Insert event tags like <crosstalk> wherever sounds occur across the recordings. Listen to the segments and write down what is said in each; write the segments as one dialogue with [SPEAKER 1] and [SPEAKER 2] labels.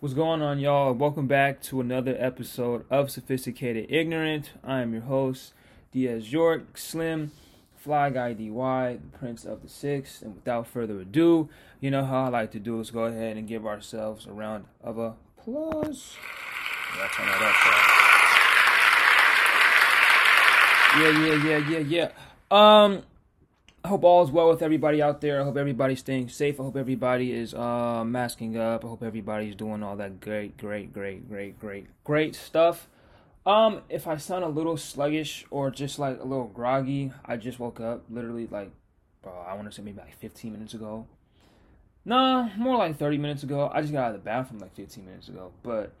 [SPEAKER 1] What's going on, y'all? Welcome back to another episode of Sophisticated Ignorance. I am your host, Diaz York, Slim, Fly Guy DY, the Prince of the Six. And without further ado, you know how I like to do is go ahead and give ourselves a round of applause. Yeah, turn that up. Yeah, yeah, yeah, yeah, yeah. Um, I hope all is well with everybody out there. I hope everybody's staying safe. I hope everybody is uh, masking up. I hope everybody's doing all that great, great, great, great, great, great stuff. Um, if I sound a little sluggish or just like a little groggy, I just woke up literally like, bro, I want to say maybe like 15 minutes ago. Nah, more like 30 minutes ago. I just got out of the bathroom like 15 minutes ago. But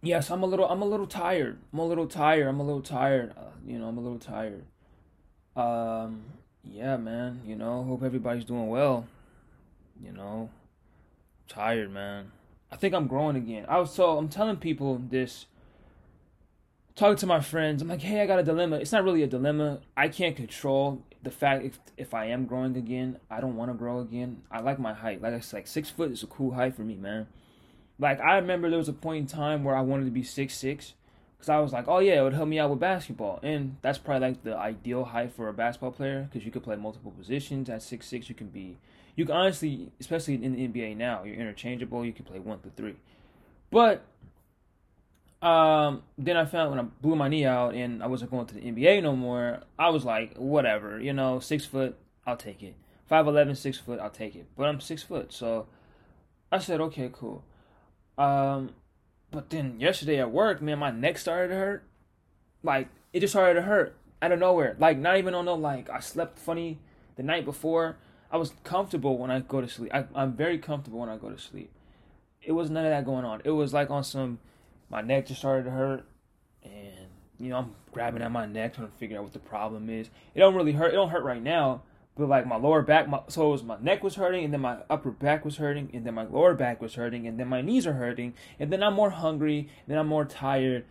[SPEAKER 1] yes, I'm a little, I'm a little tired. I'm a little tired. I'm a little tired. Uh, you know, I'm a little tired. Um, yeah, man. You know, hope everybody's doing well. You know, tired, man. I think I'm growing again. I was so I'm telling people this. Talking to my friends, I'm like, hey, I got a dilemma. It's not really a dilemma. I can't control the fact if if I am growing again. I don't want to grow again. I like my height. Like I said, like six foot is a cool height for me, man. Like I remember there was a point in time where I wanted to be six six because I was like, oh yeah, it would help me out with basketball, and that's probably like the ideal height for a basketball player because you could play multiple positions at six six. You can be, you can honestly, especially in the NBA now, you're interchangeable. You can play one through three, but um, then I found when I blew my knee out and I wasn't going to the NBA no more, I was like, whatever, you know, six foot, I'll take it. 5'11", six foot, I'll take it. But I'm six foot, so I said, okay, cool. Um, but then yesterday at work, man, my neck started to hurt. Like it just started to hurt out of nowhere. Like not even on the like I slept funny the night before. I was comfortable when I go to sleep. I, I'm very comfortable when I go to sleep. It was none of that going on. It was like on some, my neck just started to hurt, and you know I'm grabbing at my neck trying to figure out what the problem is. It don't really hurt. It don't hurt right now, but like my lower back, my so it was my neck was hurting, and then my upper back was hurting, and then my lower back was hurting, and then my knees are hurting, and then I'm more hungry, and then I'm more tired.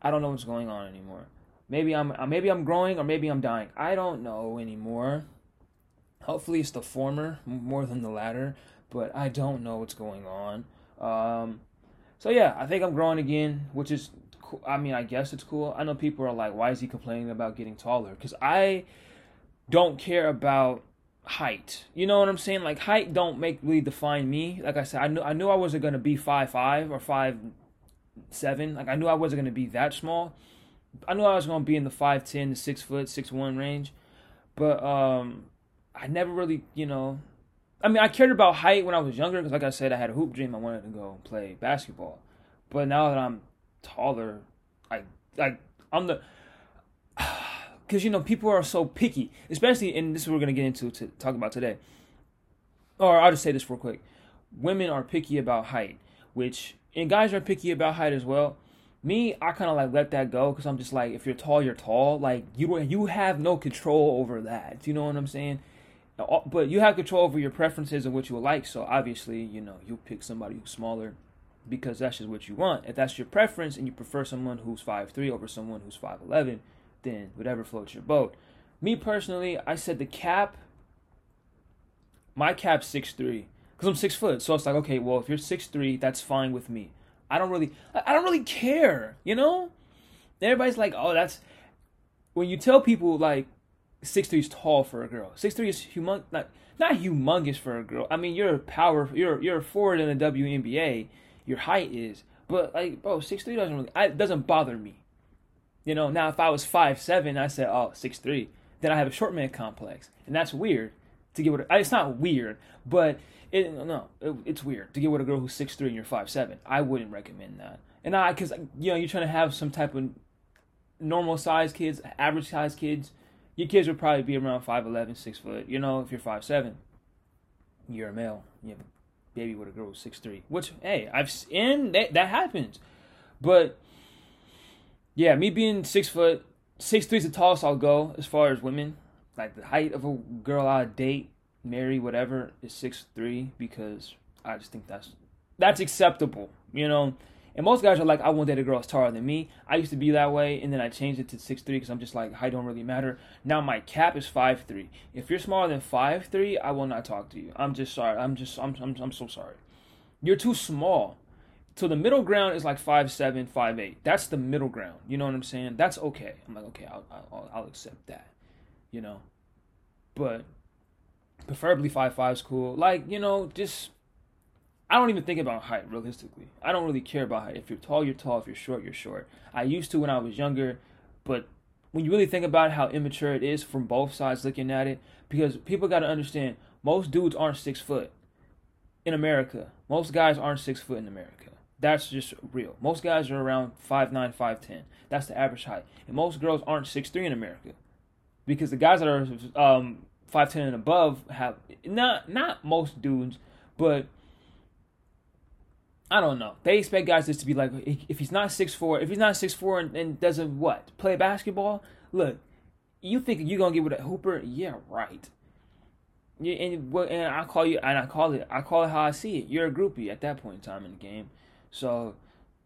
[SPEAKER 1] I don't know what's going on anymore. Maybe I'm uh, maybe I'm growing, or maybe I'm dying. I don't know anymore. Hopefully, it's the former more than the latter, but I don't know what's going on. Um, so yeah, I think I'm growing again, which is, cool. I mean, I guess it's cool. I know people are like, why is he complaining about getting taller? Because I don't care about height. You know what I'm saying? Like height don't make really define me. Like I said, I knew I knew I wasn't gonna be five five or five seven. Like I knew I wasn't gonna be that small. I knew I was gonna be in the five ten to six foot six one range, but um, I never really you know. I mean, I cared about height when I was younger because, like I said, I had a hoop dream. I wanted to go play basketball. But now that I'm taller, I like I'm the because you know people are so picky, especially and this is what we're gonna get into to talk about today. Or I'll just say this real quick: women are picky about height, which and guys are picky about height as well. Me, I kind of like let that go because I'm just like, if you're tall, you're tall. Like you, you have no control over that. You know what I'm saying? But you have control over your preferences and what you like. So obviously, you know, you pick somebody who's smaller because that's just what you want. If that's your preference and you prefer someone who's five three over someone who's five eleven, then whatever floats your boat. Me personally, I said the cap. My cap's six three because I'm six foot. So it's like, okay, well, if you're six three, that's fine with me. I don't really, I don't really care, you know. Everybody's like, oh, that's when you tell people like six three is tall for a girl. Six three is humong, not not humongous for a girl. I mean, you're a power, you're you're a forward in the WNBA. Your height is, but like, bro, six three doesn't really, it doesn't bother me. You know, now if I was five seven, I said, oh, six three, then I have a short man complex, and that's weird to get with. It's not weird, but it, no, it, it's weird to get with a girl who's six three and you're five seven. I wouldn't recommend that. And I, because you know, you're trying to have some type of normal size kids, average size kids. Your kids would probably be around 5'11", 6 foot. You know, if you're five seven, you're a male. You have a baby with a girl who's six three. Which, hey, I've seen that that happens, but yeah, me being six foot, six three is the tallest I'll go as far as women. Like the height of a girl I date, marry, whatever, is six three because I just think that's that's acceptable, you know. And most guys are like, I won't date a girl that's taller than me. I used to be that way, and then I changed it to six three because I'm just like height don't really matter. Now my cap is five three. If you're smaller than five three, I will not talk to you. I'm just sorry. I'm just I'm I'm, I'm so sorry. You're too small. So the middle ground is like five seven, five eight. That's the middle ground. You know what I'm saying? That's okay. I'm like, okay, I'll, I'll, I'll accept that. You know, but preferably five five is cool. Like you know, just I don't even think about height realistically. I don't really care about height. If you're tall, you're tall. If you're short, you're short. I used to when I was younger, but when you really think about how immature it is from both sides looking at it, because people got to understand most dudes aren't six foot in America. Most guys aren't six foot in America. That's just real. Most guys are around five nine, five ten. That's the average height. And most girls aren't six three in America, because the guys that are um, five ten and above have not not most dudes, but I don't know. They expect guys just to be like, if he's not six four, if he's not six four and, and doesn't what play basketball, look, you think you're gonna get with a hooper? Yeah, right. And and I call you and I call it I call it how I see it. You're a groupie at that point in time in the game, so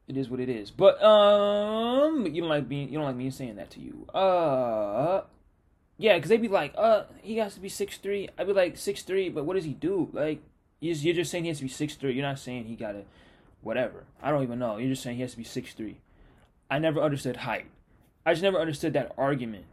[SPEAKER 1] it is what it is. But um, you don't like being you don't like me saying that to you. Uh, yeah, because they'd be like, uh, he has to be six three. I'd be like six three, but what does he do? Like, you're just saying he has to be six three. You're not saying he gotta whatever. I don't even know. You're just saying he has to be six three. I never understood height. I just never understood that argument.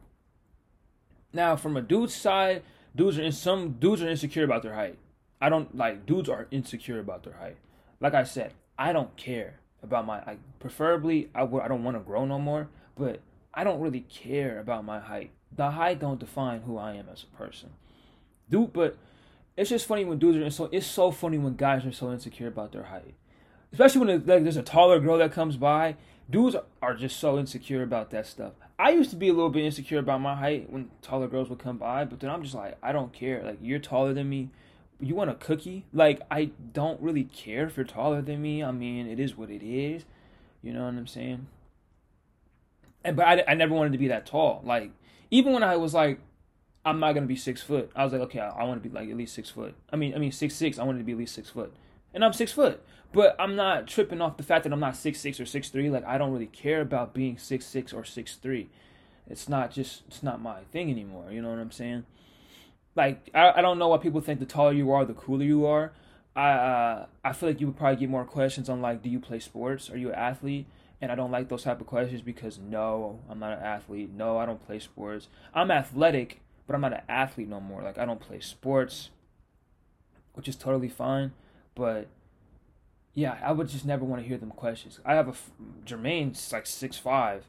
[SPEAKER 1] Now, from a dude's side, dudes are in some dudes are insecure about their height. I don't like dudes are insecure about their height. Like I said, I don't care about my. I preferably I I don't want to grow no more, but I don't really care about my height. The height don't define who I am as a person, dude. But it's just funny when dudes are so. It's so funny when guys are so insecure about their height especially when like there's a taller girl that comes by. Dudes are just so insecure about that stuff. I used to be a little bit insecure about my height when taller girls would come by, but then I'm just like, I don't care. Like you're taller than me. You want a cookie? Like I don't really care if you're taller than me. I mean, it is what it is. You know what I'm saying? And but I, I never wanted to be that tall. Like even when I was like, I'm not gonna be six foot. I was like, okay, I, I want to be like at least six foot. I mean, I mean six six. I wanted to be at least six foot and I'm six foot. But I'm not tripping off the fact that I'm not six six or six three. Like I don't really care about being six six or six three. It's not just it's not my thing anymore. You know what I'm saying? Like I, I don't know why people think the taller you are, the cooler you are. I uh, I feel like you would probably get more questions on like, do you play sports? Are you an athlete? And I don't like those type of questions because no, I'm not an athlete. No, I don't play sports. I'm athletic, but I'm not an athlete no more. Like I don't play sports, which is totally fine. But yeah, I would just never want to hear them questions. I have a Jermaine's like six five,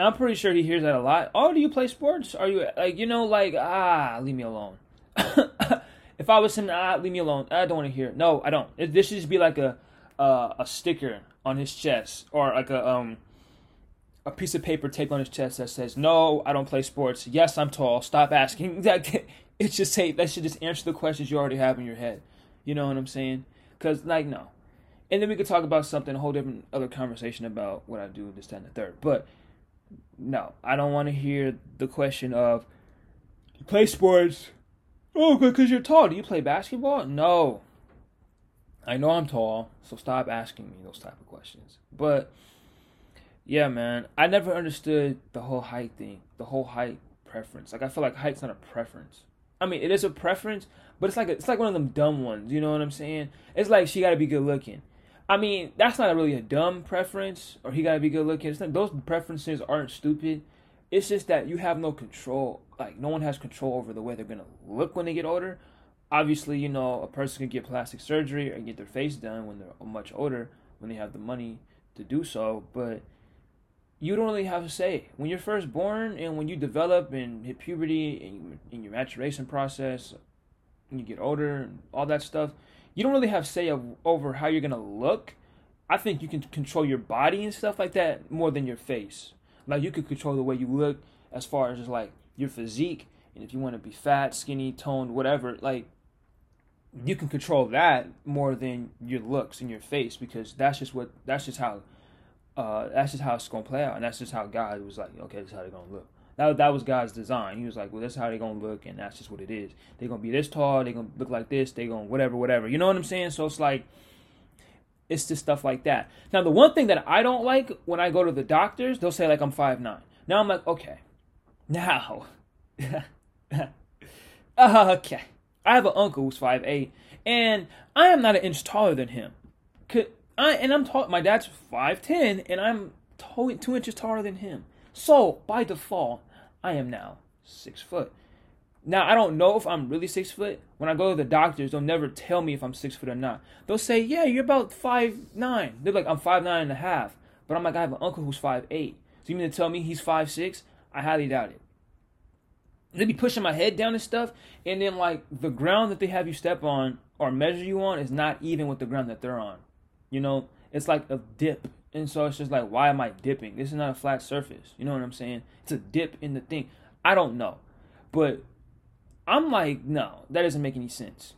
[SPEAKER 1] and I'm pretty sure he hears that a lot. Oh, do you play sports? Are you like you know like ah leave me alone. <coughs> if I was him, ah leave me alone. I don't want to hear. No, I don't. It, this should just be like a uh, a sticker on his chest or like a um a piece of paper taped on his chest that says no I don't play sports. Yes, I'm tall. Stop asking. <laughs> That it's just say that should just answer the questions you already have in your head. You know what I'm saying? Because, like, no. And then we could talk about something, a whole different other conversation about what I do, this, that, and the third. But, no, I don't want to hear the question of, you play sports. Oh, because you're tall. Do you play basketball? No. I know I'm tall, so stop asking me those type of questions. But, yeah, man, I never understood the whole height thing, the whole height preference. Like, I feel like height's not a preference. I mean, it is a preference, but it's like a, it's like one of them dumb ones. You know what I'm saying? It's like she got to be good looking. I mean, that's not really a dumb preference, or he got to be good looking. Not, those preferences aren't stupid. It's just that you have no control. Like no one has control over the way they're gonna look when they get older. Obviously, you know, a person can get plastic surgery or get their face done when they're much older, when they have the money to do so. But you don't really have a say when you're first born and when you develop and hit puberty and in your maturation process and you get older and all that stuff you don't really have say of, over how you're gonna look. I think you can control your body and stuff like that more than your face. Like you can control the way you look as far as just like your physique. And if you want to be fat skinny toned whatever like you can control that more than your looks and your face because that's just what that's just how uh, that's just how it's gonna play out, and that's just how God was like, okay, this is how they're gonna look. That that was God's design. He was like, well, that's how they're gonna look, and that's just what it is. They're gonna be this tall. They're gonna look like this. They're gonna whatever, whatever. You know what I'm saying? So it's like, it's just stuff like that. Now, the one thing that I don't like when I go to the doctors, they'll say like I'm five nine. Now I'm like, okay, now, <laughs> okay. I have an uncle who's five eight, and I am not an inch taller than him. I, and I'm tall. My dad's five ten, and I'm two inches taller than him. So by default, I am now six foot. Now I don't know if I'm really six foot. When I go to the doctors, they'll never tell me if I'm six foot or not. They'll say, "Yeah, you're about five nine. They're like, "I'm five nine and a half," but I'm like, I have an uncle who's five eight. So you mean to tell me he's five six? I highly doubt it. They be pushing my head down and stuff, and then like the ground that they have you step on or measure you on is not even with the ground that they're on. You know, it's like a dip. And so it's just like, why am I dipping? This is not a flat surface. You know what I'm saying? It's a dip in the thing. I don't know. But I'm like, no, that doesn't make any sense.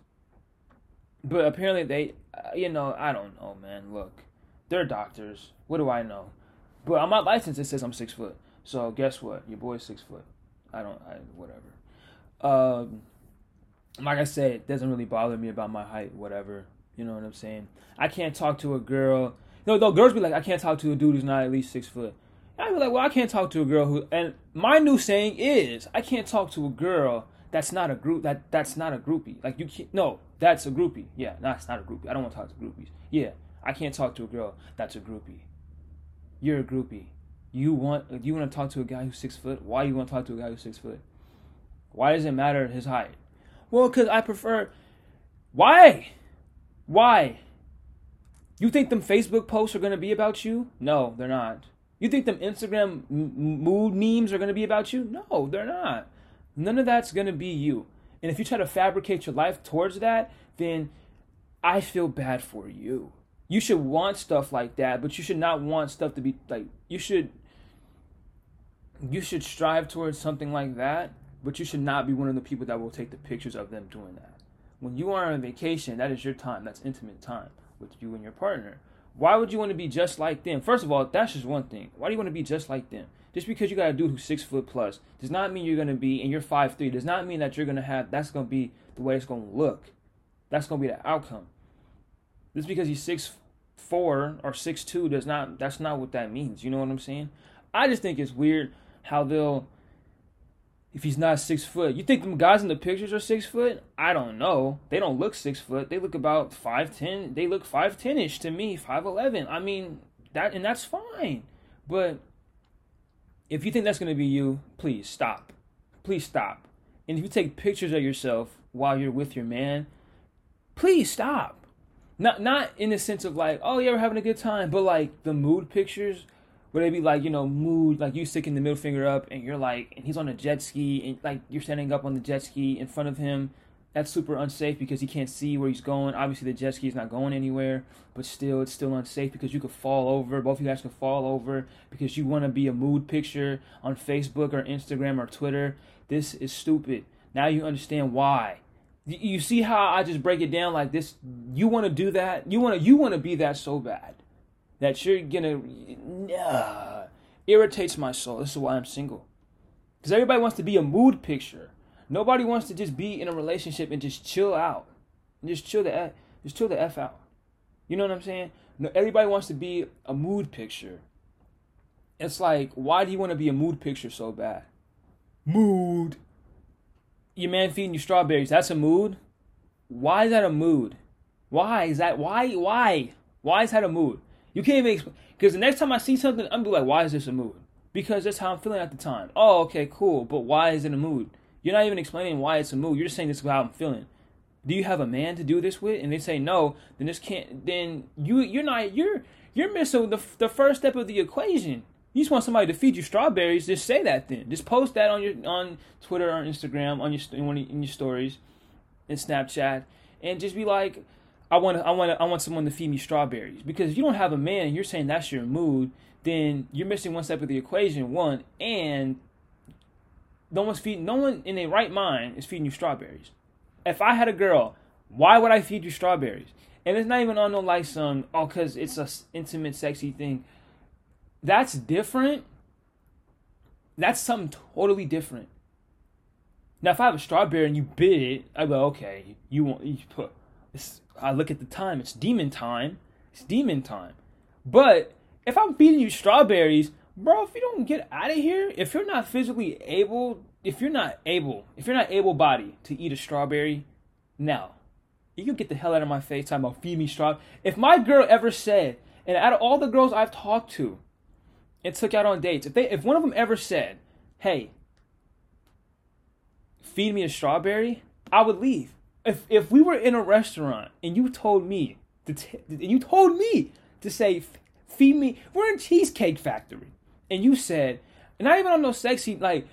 [SPEAKER 1] But apparently they, uh, you know, I don't know, man. Look, they're doctors. What do I know? But on my license, it says I'm six foot. So guess what? Your boy's six foot. I don't, I, whatever. Um, like I said, it doesn't really bother me about my height, whatever. You know what I'm saying? I can't talk to a girl. Know, though girls be like, I can't talk to a dude who's not at least six foot. I'd be like, well, I can't talk to a girl who. And my new saying is, I can't talk to a girl that's not a group. That that's not a groupie. Like you can't. No, that's a groupie. Yeah, that's not a groupie. I don't want to talk to groupies. Yeah, I can't talk to a girl that's a groupie. You're a groupie. You want you want to talk to a guy who's six foot? Why you want to talk to a guy who's six foot? Why does it matter his height? Well, because I prefer. Why? Why? You think them Facebook posts are going to be about you? No, they're not. You think them Instagram m- mood memes are going to be about you? No, they're not. None of that's going to be you. And if you try to fabricate your life towards that, then I feel bad for you. You should want stuff like that, but you should not want stuff to be like you should you should strive towards something like that, but you should not be one of the people that will take the pictures of them doing that. When you are on vacation, that is your time. That's intimate time with you and your partner. Why would you want to be just like them? First of all, that's just one thing. Why do you want to be just like them? Just because you got a dude who's six foot plus does not mean you're gonna be and you're five three. Does not mean that you're gonna have. That's gonna be the way it's gonna look. That's gonna be the outcome. Just because he's six four or six two does not. That's not what that means. You know what I'm saying? I just think it's weird how they'll if he's not six foot. You think them guys in the pictures are six foot? I don't know. They don't look six foot. They look about five ten. They look five ten ish to me, five eleven. I mean that, and that's fine. But if you think that's gonna be you, please stop. Please stop. And if you take pictures of yourself while you're with your man, please stop. Not not in the sense of like, oh yeah, we're having a good time, but like the mood pictures where they be like, you know, mood, like you sticking the middle finger up and you're like, and he's on a jet ski and like you're standing up on the jet ski in front of him. That's super unsafe because he can't see where he's going. Obviously, the jet ski is not going anywhere, but still, it's still unsafe because you could fall over. Both of you guys could fall over because you want to be a mood picture on Facebook or Instagram or Twitter. This is stupid. Now you understand why. You see how I just break it down like this? You want to do that? You want to you want to be that so bad that you're gonna uh, irritates my soul. This is why I'm single. Because everybody wants to be a mood picture. Nobody wants to just be in a relationship and just chill out, and just chill the just chill the f out. You know what I'm saying? No, everybody wants to be a mood picture. It's like, why do you want to be a mood picture so bad? Mood. Your man feeding you strawberries. That's a mood. Why is that a mood? Why is that? Why? Why? Why is that a mood? You can't even because the next time I see something, I'm gonna be like, why is this a mood? Because that's how I'm feeling at the time. Oh, okay, cool. But why is it a mood? You're not even explaining why it's a mood. You're just saying this is how I'm feeling. Do you have a man to do this with? And they say no. Then this can't. Then you you're not you're you're missing the the first step of the equation. You just want somebody to feed you strawberries. Just say that then. Just post that on your on Twitter or Instagram on your in, in your stories, in Snapchat, and just be like, I want I want I want someone to feed me strawberries because if you don't have a man and you're saying that's your mood, then you're missing one step of the equation. One and no one's feeding. No one in their right mind is feeding you strawberries. If I had a girl, why would I feed you strawberries? And it's not even on no like some oh because it's a intimate, sexy thing. That's different. That's something totally different. Now, if I have a strawberry and you bit it, I go, okay, you want you put it's, I look at the time. It's demon time. It's demon time. But if I'm feeding you strawberries, bro, if you don't get out of here, if you're not physically able, if you're not able, if you're not able bodied to eat a strawberry, no. You can get the hell out of my face talking about feed me straw. If my girl ever said, and out of all the girls I've talked to and took out on dates, if they if one of them ever said, "Hey, feed me a strawberry," I would leave. If if we were in a restaurant and you told me to t- and you told me to say feed me, we're in Cheesecake Factory, and you said, not even on no sexy like,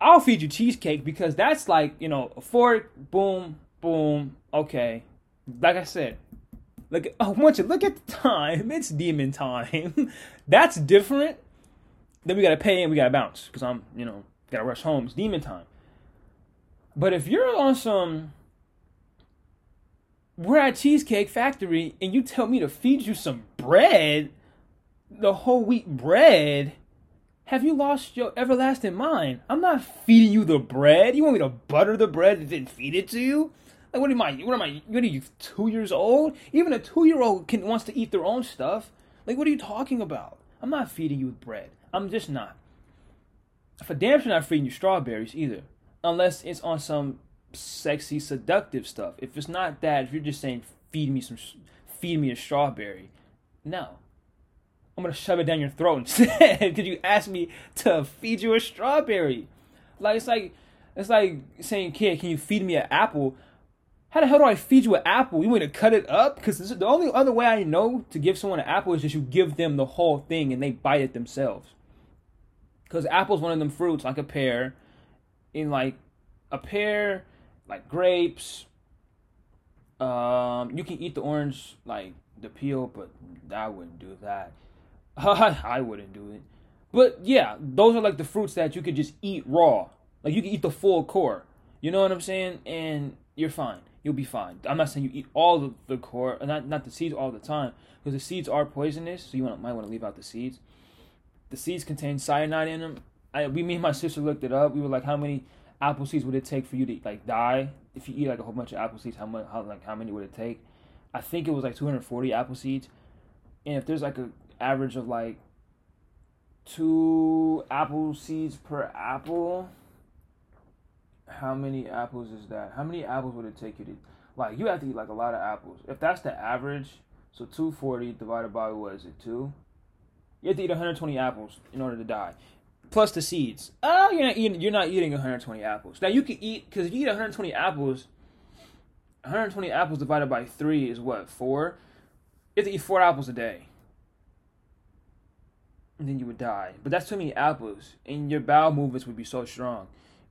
[SPEAKER 1] I'll feed you cheesecake because that's like you know a fork, boom, boom, okay. Like I said, look, oh, once you look at the time, <laughs> it's demon time. <laughs> that's different. Then we gotta pay and we gotta bounce because I'm you know gotta rush home. It's demon time. But if you're on some, we're at Cheesecake Factory and you tell me to feed you some bread, the whole wheat bread, have you lost your everlasting mind? I'm not feeding you the bread. You want me to butter the bread and then feed it to you? Like what am I? What am I? What are you? Two years old? Even a two-year-old can wants to eat their own stuff. Like what are you talking about? I'm not feeding you bread. I'm just not. For damn sure not feeding you strawberries either unless it's on some sexy seductive stuff. If it's not that, if you're just saying feed me some, feed me a strawberry, no. I'm gonna shove it down your throat instead <laughs> because you asked me to feed you a strawberry. Like it's like it's like saying, "Kid, can you feed me an apple?" How the hell do I feed you an apple? You want to cut it up? Because the only other way I know to give someone an apple is just you give them the whole thing and they bite it themselves. Because apple's one of them fruits, like a pear, in like a pear, like grapes. Um, you can eat the orange like the peel, but I wouldn't do that. <laughs> I wouldn't do it. But yeah, those are like the fruits that you could just eat raw. Like you can eat the full core. You know what I'm saying? And you're fine. You'll be fine. I'm not saying you eat all the, the core, not not the seeds all the time, because the seeds are poisonous. So you want, might want to leave out the seeds. The seeds contain cyanide in them. I, we, me and my sister looked it up. We were like, how many apple seeds would it take for you to like die if you eat like a whole bunch of apple seeds? How much? How like how many would it take? I think it was like 240 apple seeds, and if there's like a average of like two apple seeds per apple, how many apples is that? How many apples would it take you to? Like you have to eat like a lot of apples. If that's the average, so 240 divided by what is it two? You have to eat 120 apples in order to die plus the seeds. Oh, you're not eating. You're not eating 120 apples. Now you can eat because if you eat 120 apples, 120 apples divided by three is what four. You have to eat four apples a day, and then you would die. But that's too many apples, and your bowel movements would be so strong.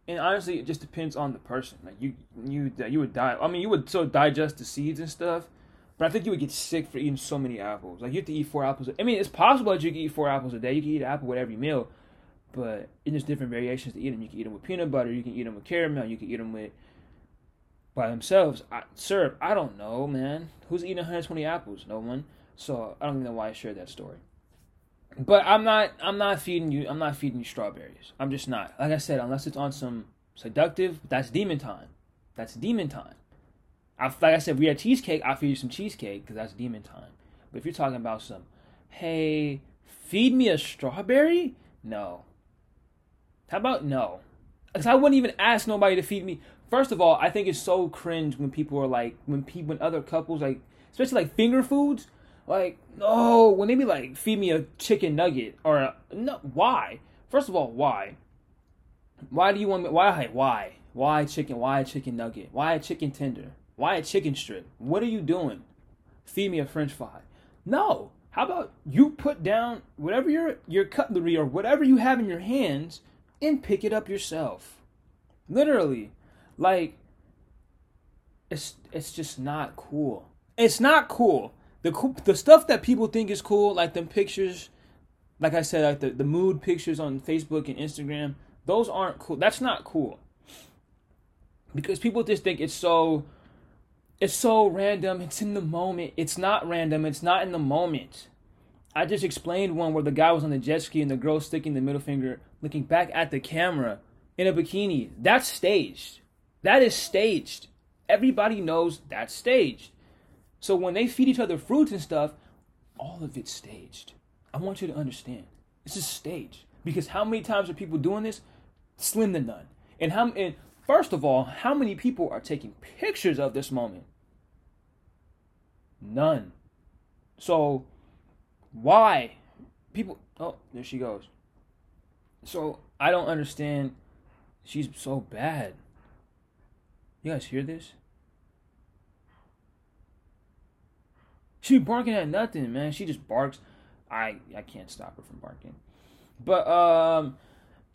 [SPEAKER 1] And honestly, it just depends on the person. Like you, you, you would die. I mean, you would so digest the seeds and stuff. But I think you would get sick for eating so many apples. Like you have to eat four apples. I mean, it's possible that you can eat four apples a day. You can eat an apple with every meal, but it's just different variations to eat them. You can eat them with peanut butter. You can eat them with caramel. You can eat them with by themselves. I, syrup. I don't know, man. Who's eating 120 apples? No one. So I don't even know why I shared that story. But I'm not. I'm not feeding you. I'm not feeding you strawberries. I'm just not. Like I said, unless it's on some seductive. That's demon time. That's demon time. I, like I said, we had cheesecake. I'll feed you some cheesecake because that's demon time. But if you're talking about some, hey, feed me a strawberry. No, how about no? Because I wouldn't even ask nobody to feed me. First of all, I think it's so cringe when people are like, when people, when other couples like, especially like finger foods, like no, when they be like, feed me a chicken nugget or a, no, why? First of all, why? Why do you want me? Why? Why? Why chicken? Why a chicken nugget? Why a chicken tender? Why a chicken strip? What are you doing? Feed me a French fry? No. How about you put down whatever your your cutlery or whatever you have in your hands and pick it up yourself. Literally. Like it's it's just not cool. It's not cool. The cool, the stuff that people think is cool, like them pictures, like I said, like the, the mood pictures on Facebook and Instagram, those aren't cool. That's not cool. Because people just think it's so it's so random, it's in the moment. It's not random, it's not in the moment. I just explained one where the guy was on the jet ski and the girl sticking the middle finger, looking back at the camera in a bikini. That's staged. That is staged. Everybody knows that's staged. So when they feed each other fruits and stuff, all of it's staged. I want you to understand. This is staged. Because how many times are people doing this? Slim to none. And how and first of all, how many people are taking pictures of this moment? None. So, why? People. Oh, there she goes. So, I don't understand. She's so bad. You guys hear this? She barking at nothing, man. She just barks. I I can't stop her from barking. But um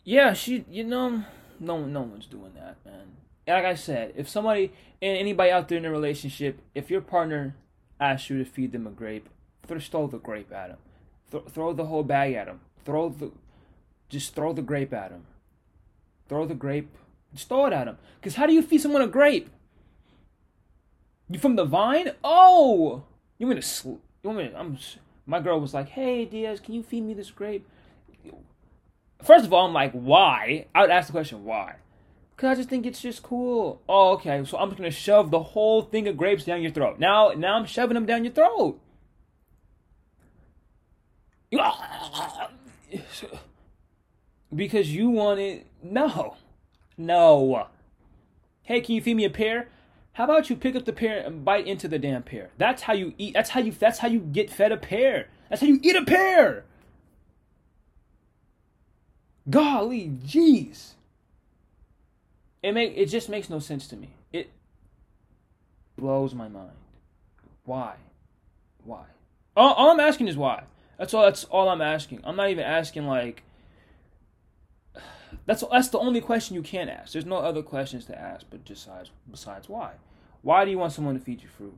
[SPEAKER 1] yeah, she you know no no one's doing that, man. Like I said, if somebody and anybody out there in a relationship, if your partner asks you to feed them a grape, throw the grape at him. Th- throw the whole bag at him. Throw the just throw the grape at him. Throw the grape. Just throw it at him. Cause how do you feed someone a grape? You from the vine? Oh, you want to? Sl- you want me? To, I'm. My girl was like, "Hey, Diaz, can you feed me this grape?" First of all, I'm like, "Why?" I would ask the question, "Why?" Cause I just think it's just cool. Oh, okay. So I'm just gonna shove the whole thing of grapes down your throat. Now, now I'm shoving them down your throat. Ah, ah, ah, Because you want it. No, no. Hey, can you feed me a pear? How about you pick up the pear and bite into the damn pear? That's how you eat. That's how you. That's how you get fed a pear. That's how you eat a pear. Golly, jeez. It make it just makes no sense to me. It blows my mind. Why? Why? All, all I'm asking is why. That's all. That's all I'm asking. I'm not even asking like. That's that's the only question you can ask. There's no other questions to ask, but just besides besides why. Why do you want someone to feed you fruit?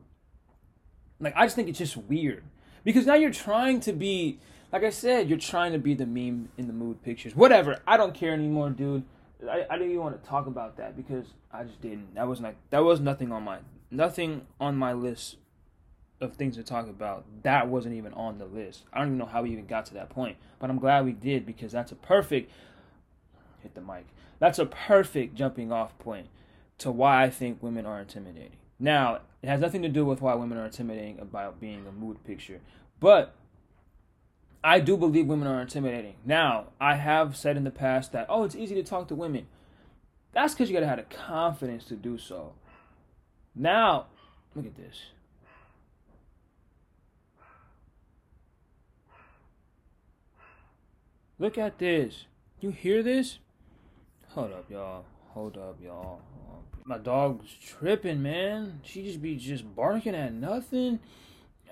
[SPEAKER 1] Like I just think it's just weird because now you're trying to be like I said, you're trying to be the meme in the mood pictures. Whatever. I don't care anymore, dude. I, I didn't even want to talk about that because I just didn't. That was like that was nothing on my nothing on my list of things to talk about. That wasn't even on the list. I don't even know how we even got to that point, but I'm glad we did because that's a perfect hit the mic. That's a perfect jumping off point to why I think women are intimidating. Now, it has nothing to do with why women are intimidating about being a mood picture, but I do believe women are intimidating. Now, I have said in the past that, oh, it's easy to talk to women. That's because you got to have the confidence to do so. Now, look at this. Look at this. You hear this? Hold up, y'all. Hold up, y'all. My dog's tripping, man. She just be just barking at nothing.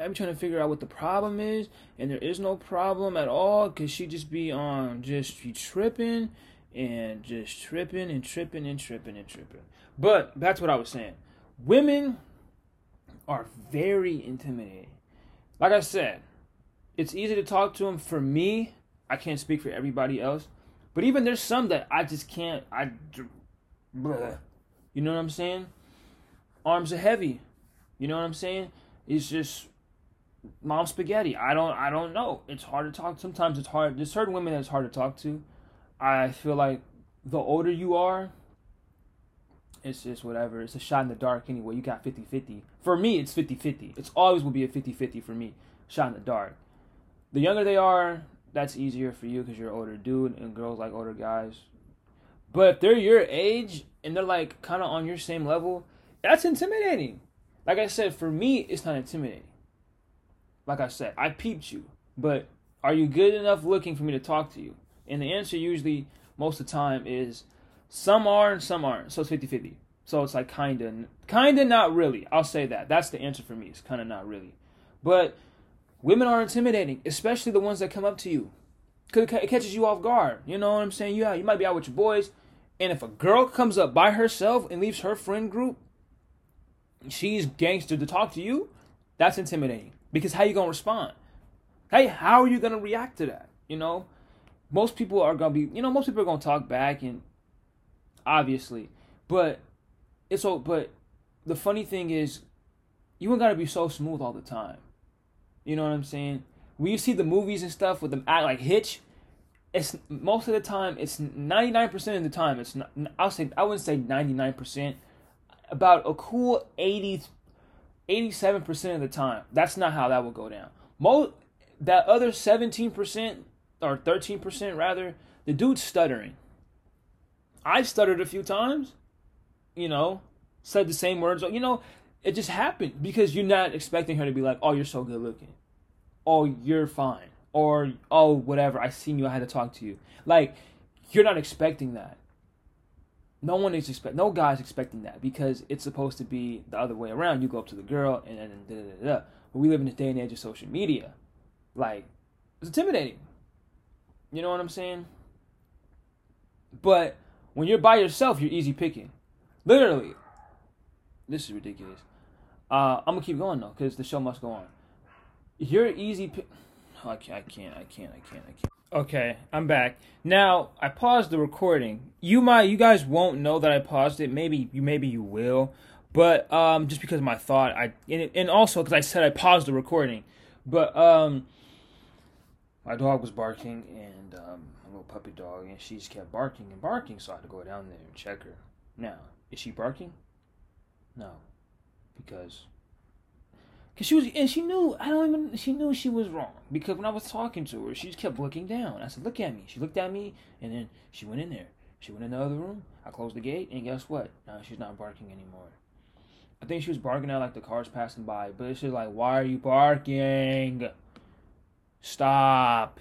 [SPEAKER 1] I be trying to figure out what the problem is, and there is no problem at all, cause she just be on um, just be tripping and just tripping and tripping and tripping and tripping. But that's what I was saying. Women are very intimidating. Like I said, it's easy to talk to them. For me, I can't speak for everybody else, but even there's some that I just can't. I, bleh. you know what I'm saying? Arms are heavy. You know what I'm saying? It's just mom spaghetti. I don't I don't know. It's hard to talk. Sometimes it's hard. There's certain women that's hard to talk to. I feel like the older you are, it's just whatever. It's a shot in the dark anyway. You got 50-50. For me, it's 50-50. It's always will be a 50-50 for me. Shot in the dark. The younger they are, that's easier for you because you're an older dude and girls like older guys. But if they're your age and they're like kind of on your same level, that's intimidating. Like I said, for me, it's not intimidating like I said, I peeped you, but are you good enough looking for me to talk to you? And the answer usually, most of the time, is some are and some aren't. So it's 50 50. So it's like kind of, kind of not really. I'll say that. That's the answer for me. It's kind of not really. But women are intimidating, especially the ones that come up to you. Cause it catches you off guard. You know what I'm saying? Yeah, you might be out with your boys, and if a girl comes up by herself and leaves her friend group, she's gangster to talk to you. That's intimidating. Because how you gonna respond? Hey, how are you gonna react to that? You know, most people are gonna be, you know, most people are gonna talk back, and obviously, but it's so. But the funny thing is, you ain't gotta be so smooth all the time. You know what I'm saying? When you see the movies and stuff with them act like Hitch, it's most of the time it's 99% of the time it's not I'll say I wouldn't say 99% about a cool 80 87% of the time, that's not how that will go down. Most that other 17% or 13% rather, the dude's stuttering. I stuttered a few times, you know, said the same words. You know, It just happened because you're not expecting her to be like, "Oh, you're so good looking," "Oh, you're fine," or "Oh, whatever. I seen you. I had to talk to you." Like, you're not expecting that. No one is expect. No guy's expecting that because it's supposed to be the other way around. You go up to the girl and da da da da. But we live in this day and age of social media. Like, it's intimidating. You know what I'm saying? But when you're by yourself, you're easy picking. Literally. This is ridiculous. Uh, I'm gonna keep going though, because the show must go on. You're easy. Oh, I can't. I can't. I can't. I can't. I can't. Okay, I'm back. Now I paused the recording. You might, you guys won't know that I paused it. Maybe you, maybe you will. But um, just because my thought, I and, and also because I said I paused the recording. But um, my dog was barking, and um, a little puppy dog, and she just kept barking and barking. So I had to go down there and check her. Now, is she barking? No, because because she was and she knew I don't even she knew she was wrong because when I was talking to her, she just kept looking down. I said, "Look at me." She looked at me, and then she went in there. She went in the other room. I closed the gate, and guess what? Now she's not barking anymore. I think she was barking at like the cars passing by, but it's just like, why are you barking? Stop.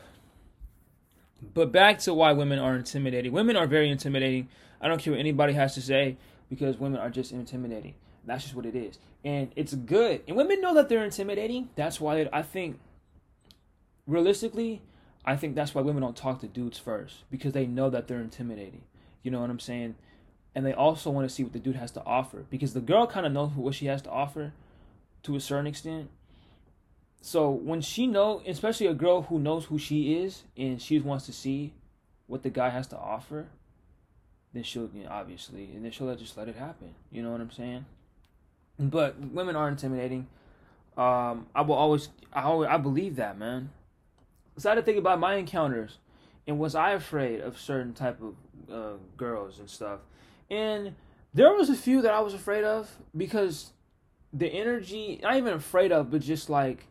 [SPEAKER 1] But back to why women are intimidating. Women are very intimidating. I don't care what anybody has to say because women are just intimidating. That's just what it is. And it's good. And women know that they're intimidating. That's why I think, realistically, I think that's why women don't talk to dudes first because they know that they're intimidating. You know what I'm saying? And they also want to see what the dude has to offer because the girl kind of knows what she has to offer to a certain extent. So when she know, especially a girl who knows who she is and she wants to see what the guy has to offer, then she'll you know, obviously, and then she'll just let it happen. You know what I'm saying? But women are intimidating. Um, I will always, I always, I believe that, man. So I had to think about my encounters, and was I afraid of certain type of uh, girls and stuff? And there was a few that I was afraid of because the energy, not even afraid of, but just like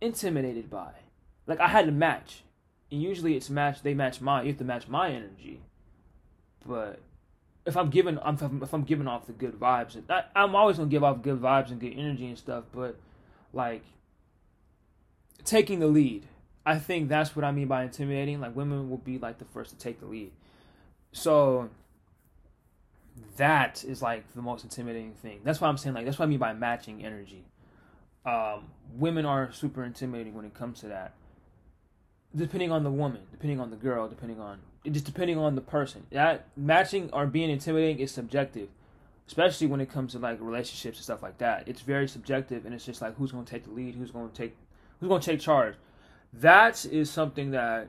[SPEAKER 1] intimidated by. Like I had to match, and usually it's match. They match my. You have to match my energy. But if I'm giving, I'm, if I'm giving off the good vibes, I, I'm always gonna give off good vibes and good energy and stuff. But like taking the lead, I think that's what I mean by intimidating. Like women will be like the first to take the lead. So that is like the most intimidating thing. That's why I'm saying like that's what I mean by matching energy um, women are super intimidating when it comes to that. Depending on the woman, depending on the girl, depending on just depending on the person. That matching or being intimidating is subjective, especially when it comes to like relationships and stuff like that. It's very subjective, and it's just like who's going to take the lead, who's going to take who's going to take charge. That is something that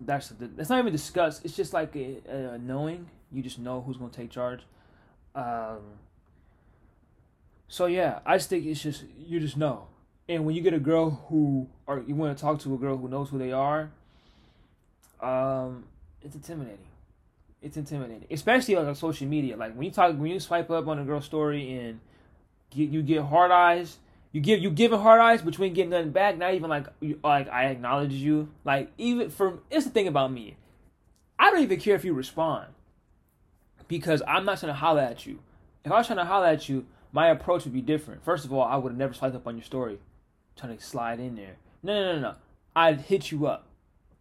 [SPEAKER 1] that's that's not even discussed. It's just like a, a knowing. You just know who's going to take charge. Um, so yeah, I just think it's just you just know. And when you get a girl who or you want to talk to a girl who knows who they are, um, it's intimidating. It's intimidating, especially like on social media. Like when you talk, when you swipe up on a girl's story and get, you get hard eyes, you give you giving hard eyes, you ain't getting nothing back. Not even like like I acknowledge you. Like even from it's the thing about me. I don't even care if you respond because I'm not trying to holler at you. If I was trying to holler at you, my approach would be different. First of all, I would have never swiped up on your story, trying to slide in there. No, no, no, no. I'd hit you up.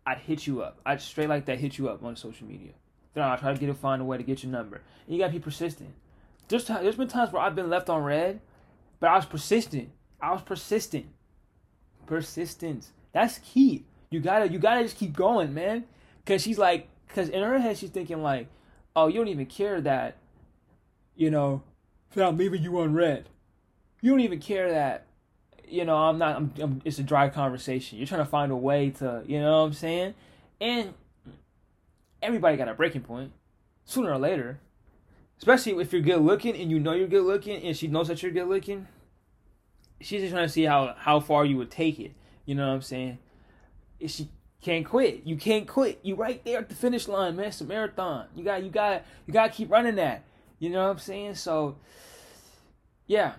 [SPEAKER 1] I'd hit you up. I'd straight like that hit you up on social media. Then I'd try to get a find a way to get your number. And you gotta be persistent. There's t- there's been times where I've been left on read, but I was persistent. I was persistent. Persistence. That's key. You gotta you gotta just keep going, man. Cause she's like, cause in her head she's thinking like, oh, you don't even care that, you know, that I'm leaving you on read. You don't even care that, you know, I'm not, I'm, I'm, it's a dry conversation. You're trying to find a way to, you know what I'm saying? And everybody got a breaking point sooner or later. Especially if you're good looking and you know you're good looking and she knows that you're good looking. She's just trying to see how, how far you would take it. You know what I'm saying? If she can't quit. You can't quit. You right there at the finish line, man. It's a marathon. You got you got you gotta keep running that. You know what I'm saying? So, yeah,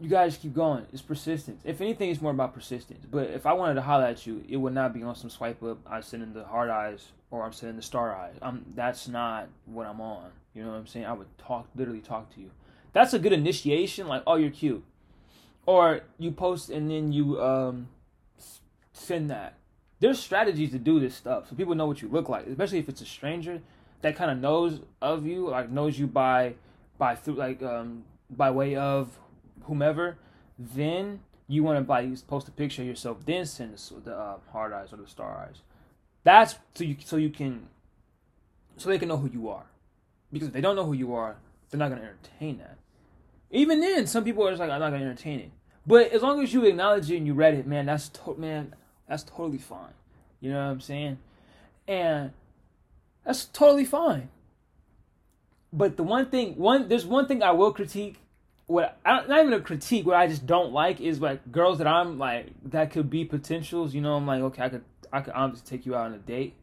[SPEAKER 1] you guys keep going. It's persistence. If anything, it's more about persistence. But if I wanted to holler at you, it would not be on some swipe up. I'm sending the hard eyes or I'm sending the star eyes. I'm that's not what I'm on. You know what I'm saying? I would talk, literally talk to you. That's a good initiation. Like, oh, you're cute, or you post and then you um send that. There's strategies to do this stuff, so people know what you look like, especially if it's a stranger that kind of knows of you, like knows you by by through like um by way of whomever. Then you want to like post a picture of yourself, then send the, the uh, hard eyes or the star eyes. That's so you so you can so they can know who you are. Because if they don't know who you are, they're not gonna entertain that. Even then, some people are just like, I'm not gonna entertain it. But as long as you acknowledge it and you read it, man, that's to- man, that's totally fine. You know what I'm saying? And that's totally fine. But the one thing, one there's one thing I will critique. What I not even a critique. What I just don't like is like girls that I'm like that could be potentials. You know, I'm like, okay, I could I could obviously take you out on a date.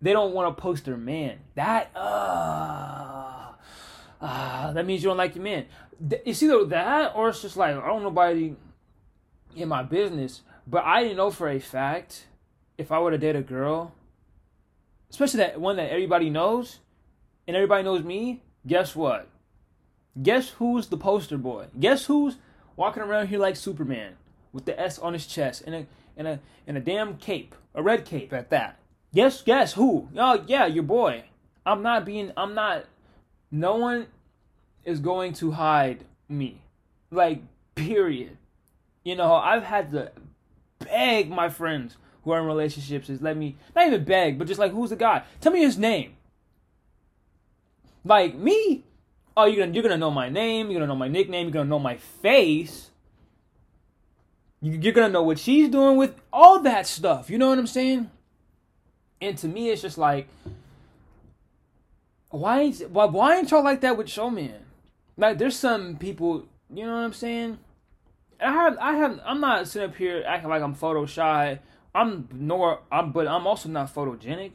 [SPEAKER 1] They don't want to post their man. That uh, uh that means you don't like your man. It's either that or it's just like I don't nobody in my business. But I didn't know for a fact if I were to date a girl, especially that one that everybody knows, and everybody knows me, guess what? Guess who's the poster boy? Guess who's walking around here like Superman with the S on his chest and a and a and a damn cape, a red cape at that. Guess guess who? Oh yeah, your boy. I'm not being I'm not no one is going to hide me. Like period. You know, I've had to beg my friends who are in relationships is let me not even beg, but just like who's the guy? Tell me his name. Like me, oh you're gonna you're gonna know my name, you're gonna know my nickname, you're gonna know my face. You're gonna know what she's doing with all that stuff. You know what I'm saying? And to me, it's just like, why ain't why, why ain't y'all like that with showman? Like, there's some people, you know what I'm saying? I have I have I'm not sitting up here acting like I'm photo shy. I'm nor I'm but I'm also not photogenic.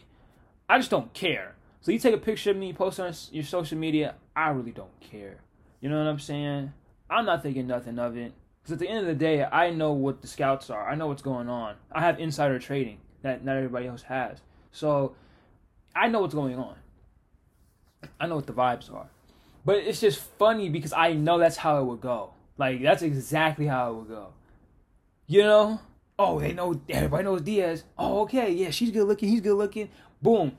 [SPEAKER 1] I just don't care. So you take a picture of me, post on your social media. I really don't care. You know what I'm saying? I'm not thinking nothing of it. Because at the end of the day, I know what the scouts are. I know what's going on. I have insider trading that not everybody else has. So I know what's going on. I know what the vibes are. But it's just funny because I know that's how it would go. Like that's exactly how it would go. You know? Oh, they know everybody knows Diaz. Oh, okay, yeah, she's good looking, he's good looking. Boom.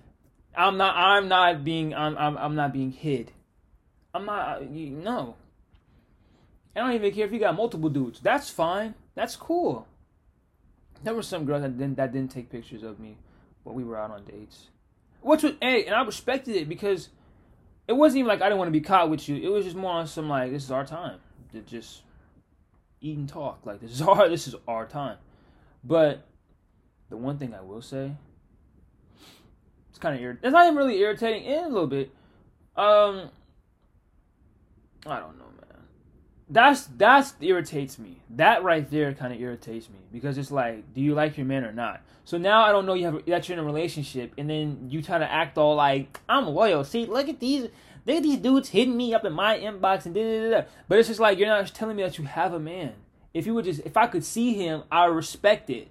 [SPEAKER 1] I'm not I'm not being I'm I'm, I'm not being hid. I'm not you, no. I don't even care if you got multiple dudes. That's fine. That's cool. There were some girls that didn't that didn't take pictures of me when we were out on dates. Which was hey, and I respected it because it wasn't even like I didn't want to be caught with you. It was just more on some like this is our time to just eat and talk. Like this is <laughs> our this is our time. But the one thing I will say, it's kind of irritating. It's not even really irritating, in a little bit. Um, I don't know, man. That's that's irritates me. That right there kind of irritates me because it's like, do you like your man or not? So now I don't know you have that you're in a relationship, and then you try to act all like I'm loyal. See, look at these. Look at these dudes hitting me up in my inbox and da da da. But it's just like you're not telling me that you have a man. If you would just, if I could see him, I respect it.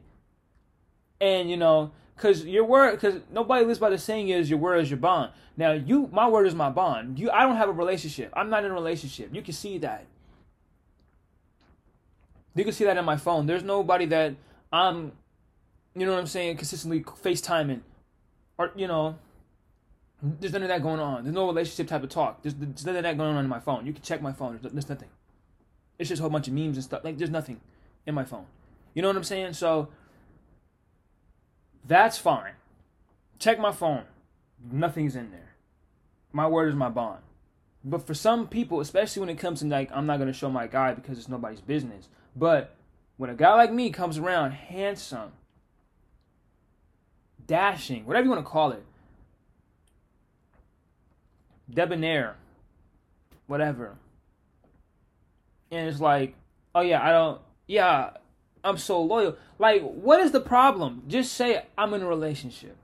[SPEAKER 1] And you know, cause your word, cause nobody lives by the saying is your word is your bond. Now you, my word is my bond. You, I don't have a relationship. I'm not in a relationship. You can see that. You can see that in my phone. There's nobody that I'm, you know what I'm saying, consistently FaceTiming, or you know, there's none of that going on. There's no relationship type of talk. There's, there's none of that going on in my phone. You can check my phone. There's, there's nothing. It's just a whole bunch of memes and stuff. Like there's nothing in my phone. You know what I'm saying? So that's fine. Check my phone. Nothing's in there. My word is my bond. But for some people, especially when it comes to like, I'm not gonna show my guy because it's nobody's business. But when a guy like me comes around, handsome, dashing, whatever you want to call it, debonair, whatever. And it's like, oh yeah, I don't, yeah, I'm so loyal. Like, what is the problem? Just say I'm in a relationship.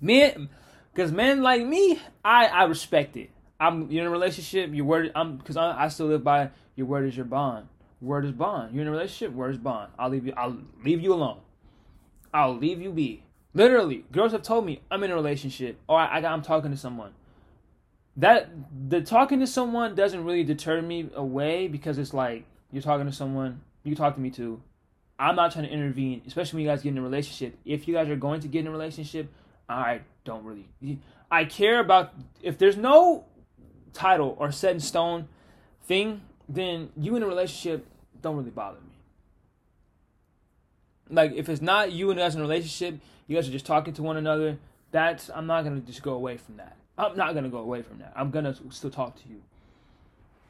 [SPEAKER 1] Men, because men like me, I I respect it. I'm you're in a relationship. Your word, I'm because I, I still live by your word is your bond. Word is bond. You're in a relationship. Word is bond. I'll leave you. I'll leave you alone. I'll leave you be. Literally, girls have told me I'm in a relationship or I, I I'm talking to someone. that the talking to someone doesn't really deter me away because it's like you're talking to someone you talk to me too. I'm not trying to intervene, especially when you guys get in a relationship. If you guys are going to get in a relationship, I don't really. I care about if there's no title or set in stone thing, then you in a relationship don't really bother me. Like if it's not you and us in a relationship, you guys are just talking to one another. That's I'm not gonna just go away from that. I'm not gonna go away from that. I'm gonna still talk to you.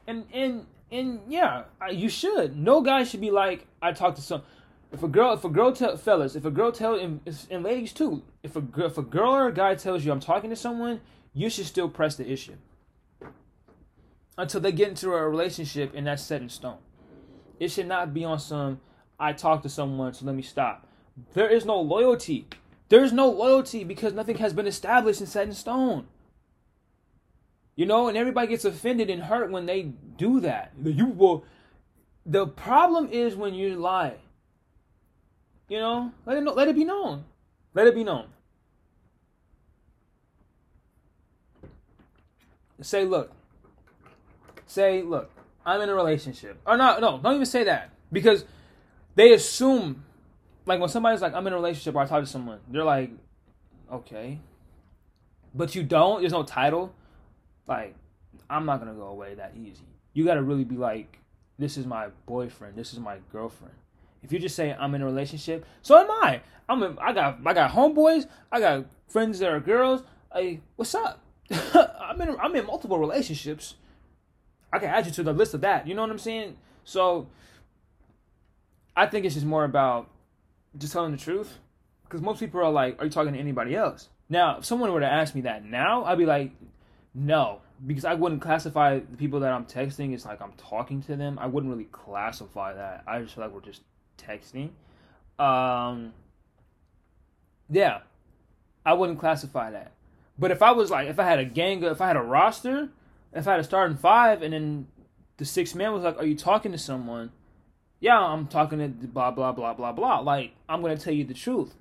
[SPEAKER 1] And and and yeah, you should. No guy should be like I talk to some. If a girl, if a girl tell fellas, if a girl tell and, and ladies too, if a if a girl or a guy tells you I'm talking to someone, you should still press the issue until they get into a relationship and that's set in stone. It should not be on some I talk to someone, so let me stop. There is no loyalty. There's no loyalty because nothing has been established and set in stone. You know, and everybody gets offended and hurt when they do that. You will. The problem is when you lie. You know, let it know, let it be known. Let it be known. Say, look. Say, look. I'm in a relationship. Or no, no, don't even say that because they assume, like when somebody's like, I'm in a relationship or I talk to someone, they're like, okay, but you don't. There's no title. Like, I'm not gonna go away that easy. You gotta really be like, this is my boyfriend. This is my girlfriend. If you just say I'm in a relationship, so am I. I'm. I got. I got homeboys. I got friends that are girls. Hey, what's up? <laughs> I'm in. I'm in multiple relationships. I can add you to the list of that. You know what I'm saying? So, I think it's just more about just telling the truth. Because most people are like, "Are you talking to anybody else?" Now, if someone were to ask me that now, I'd be like, "No," because I wouldn't classify the people that I'm texting as like I'm talking to them. I wouldn't really classify that. I just feel like we're just texting. Um, yeah, I wouldn't classify that. But if I was like, if I had a gang, if I had a roster, if I had a starting five, and then the sixth man was like, "Are you talking to someone?" Yeah, I'm talking to blah blah blah blah blah. Like I'm gonna tell you the truth,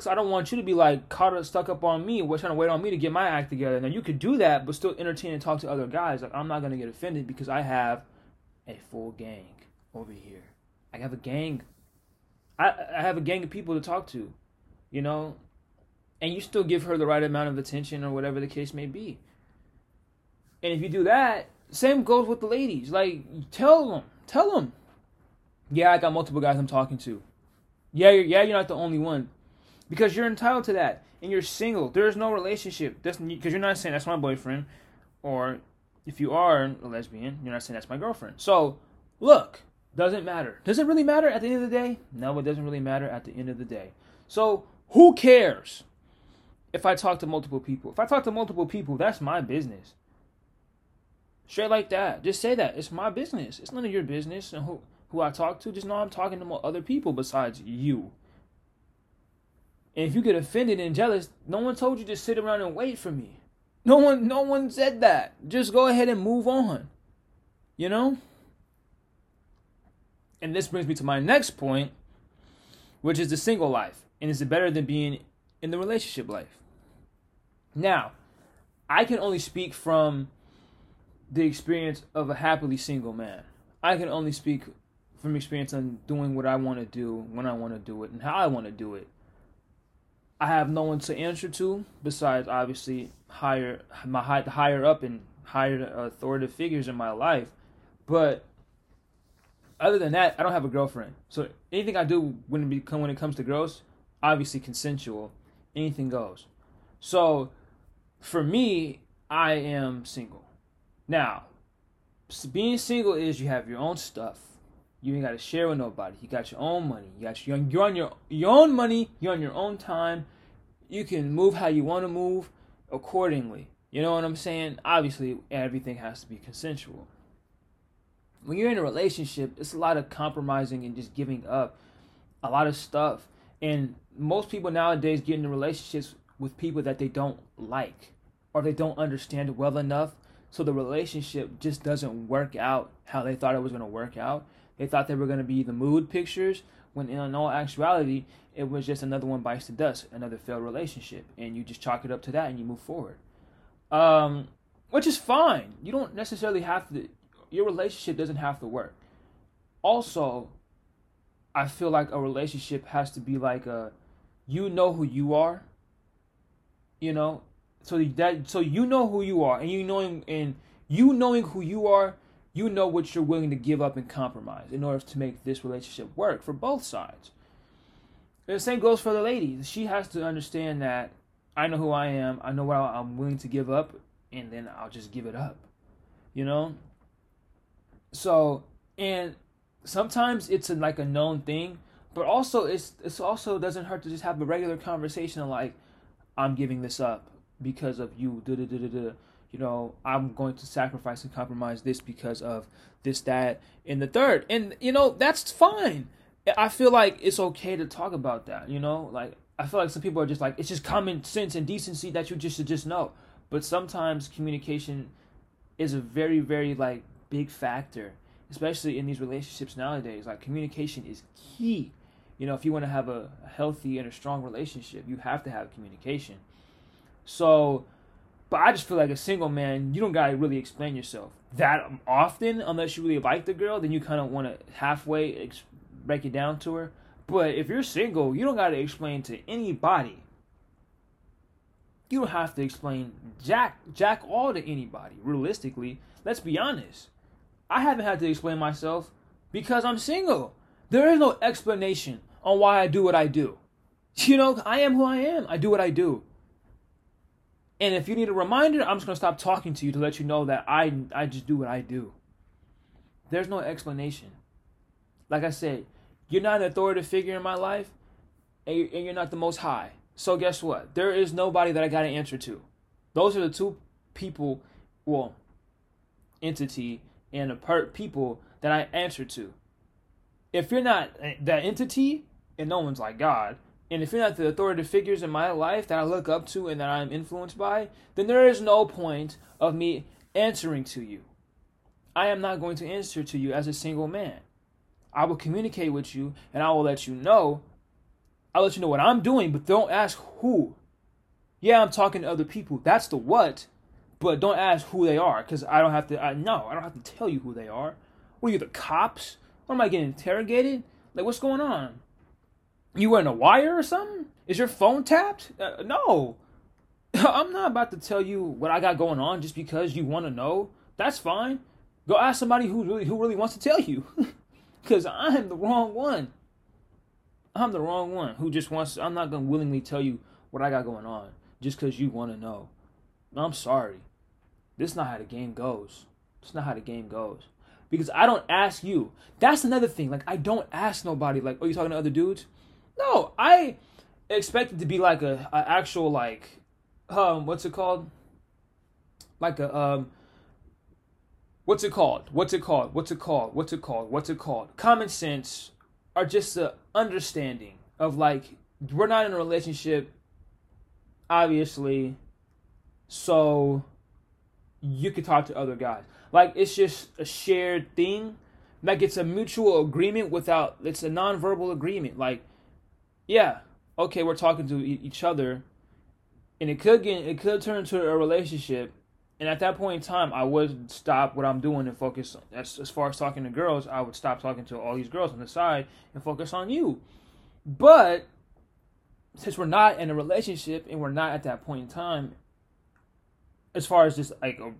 [SPEAKER 1] because I don't want you to be like caught up, stuck up on me, trying to wait on me to get my act together. Now you could do that, but still entertain and talk to other guys. Like I'm not gonna get offended because I have a full gang over here. I have a gang. I I have a gang of people to talk to, you know, and you still give her the right amount of attention or whatever the case may be. And if you do that, same goes with the ladies. Like tell them, tell them, yeah, I got multiple guys I'm talking to. Yeah, you're, yeah, you're not the only one, because you're entitled to that, and you're single. There is no relationship. That's because you're not saying that's my boyfriend, or if you are a lesbian, you're not saying that's my girlfriend. So look, doesn't matter. Does it really matter at the end of the day? No, it doesn't really matter at the end of the day. So who cares if I talk to multiple people? If I talk to multiple people, that's my business. Straight like that. Just say that. It's my business. It's none of your business. And who who I talk to, just know I'm talking to other people besides you. And if you get offended and jealous, no one told you to sit around and wait for me. No one no one said that. Just go ahead and move on. You know? And this brings me to my next point, which is the single life. And is it better than being in the relationship life? Now, I can only speak from the experience of a happily single man. I can only speak from experience on doing what I want to do, when I want to do it, and how I want to do it. I have no one to answer to besides obviously higher my higher up and higher authoritative figures in my life, but other than that, I don't have a girlfriend. So anything I do when it become when it comes to girls, obviously consensual. Anything goes. So for me, I am single. Now, being single is you have your own stuff. You ain't got to share with nobody. You got your own money. You got your, you're on your your own money. You're on your own time. You can move how you want to move accordingly. You know what I'm saying? Obviously, everything has to be consensual when you're in a relationship, it's a lot of compromising and just giving up a lot of stuff. And most people nowadays get into relationships with people that they don't like or they don't understand well enough. So the relationship just doesn't work out how they thought it was going to work out. They thought they were going to be the mood pictures, when in all actuality, it was just another one bites the dust, another failed relationship. And you just chalk it up to that and you move forward. Um, which is fine. You don't necessarily have to. Your relationship doesn't have to work. Also, I feel like a relationship has to be like a, you know who you are. You know, so that so you know who you are, and you knowing and you knowing who you are, you know what you're willing to give up and compromise in order to make this relationship work for both sides. And the same goes for the lady. She has to understand that I know who I am. I know what I'm willing to give up, and then I'll just give it up. You know. So and sometimes it's a, like a known thing, but also it's it's also doesn't hurt to just have a regular conversation like I'm giving this up because of you. You know, I'm going to sacrifice and compromise this because of this, that, and the third. And you know, that's fine. I feel like it's okay to talk about that. You know, like I feel like some people are just like it's just common sense and decency that you just should just know. But sometimes communication is a very, very like big factor especially in these relationships nowadays. Like communication is key. You know, if you want to have a healthy and a strong relationship, you have to have communication. So, but I just feel like a single man, you don't gotta really explain yourself that often unless you really like the girl. Then you kind of want to halfway ex- break it down to her. But if you're single, you don't gotta explain to anybody. You don't have to explain jack jack all to anybody. Realistically, let's be honest. I haven't had to explain myself because I'm single. There is no explanation on why I do what I do. You know, I am who I am. I do what I do. And if you need a reminder, I'm just going to stop talking to you to let you know that I I just do what I do. There's no explanation. Like I said, you're not an authoritative figure in my life, and you're not the most high. So guess what? There is nobody that I got to answer to. Those are the two people, well, entity and the per- people that I answer to. If you're not eh, that entity, and no one's like God, and if you're not the authoritative figures in my life that I look up to and that I'm influenced by, then there is no point of me answering to you. I am not going to answer to you as a single man. I will communicate with you and I will let you know. I'll let you know what I'm doing, but don't ask who. Yeah, I'm talking to other people. That's the what but don't ask who they are because I don't have to. I know I don't have to tell you who they are. What are you, the cops? What am I getting interrogated? Like, what's going on? You wearing a wire or something? Is your phone tapped? Uh, no, <laughs> I'm not about to tell you what I got going on just because you want to know. That's fine. Go ask somebody who really who really wants to tell you, <laughs> because I'm the wrong one. I'm the wrong one who just wants. I'm not gonna willingly tell you what I got going on just because you want to know. I'm sorry. This is not how the game goes. It's not how the game goes. Because I don't ask you. That's another thing. Like I don't ask nobody. Like, oh, you talking to other dudes? No, I expect it to be like a, a actual like, um, what's it called? Like a um, what's it called? What's it called? What's it called? What's it called? What's it called? Common sense are just a understanding of like we're not in a relationship, obviously. So you could talk to other guys. Like it's just a shared thing. Like it's a mutual agreement without it's a non-verbal agreement. Like, yeah, okay, we're talking to each other, and it could get it could turn into a relationship. And at that point in time, I would stop what I'm doing and focus. As as far as talking to girls, I would stop talking to all these girls on the side and focus on you. But since we're not in a relationship and we're not at that point in time, as far as just like a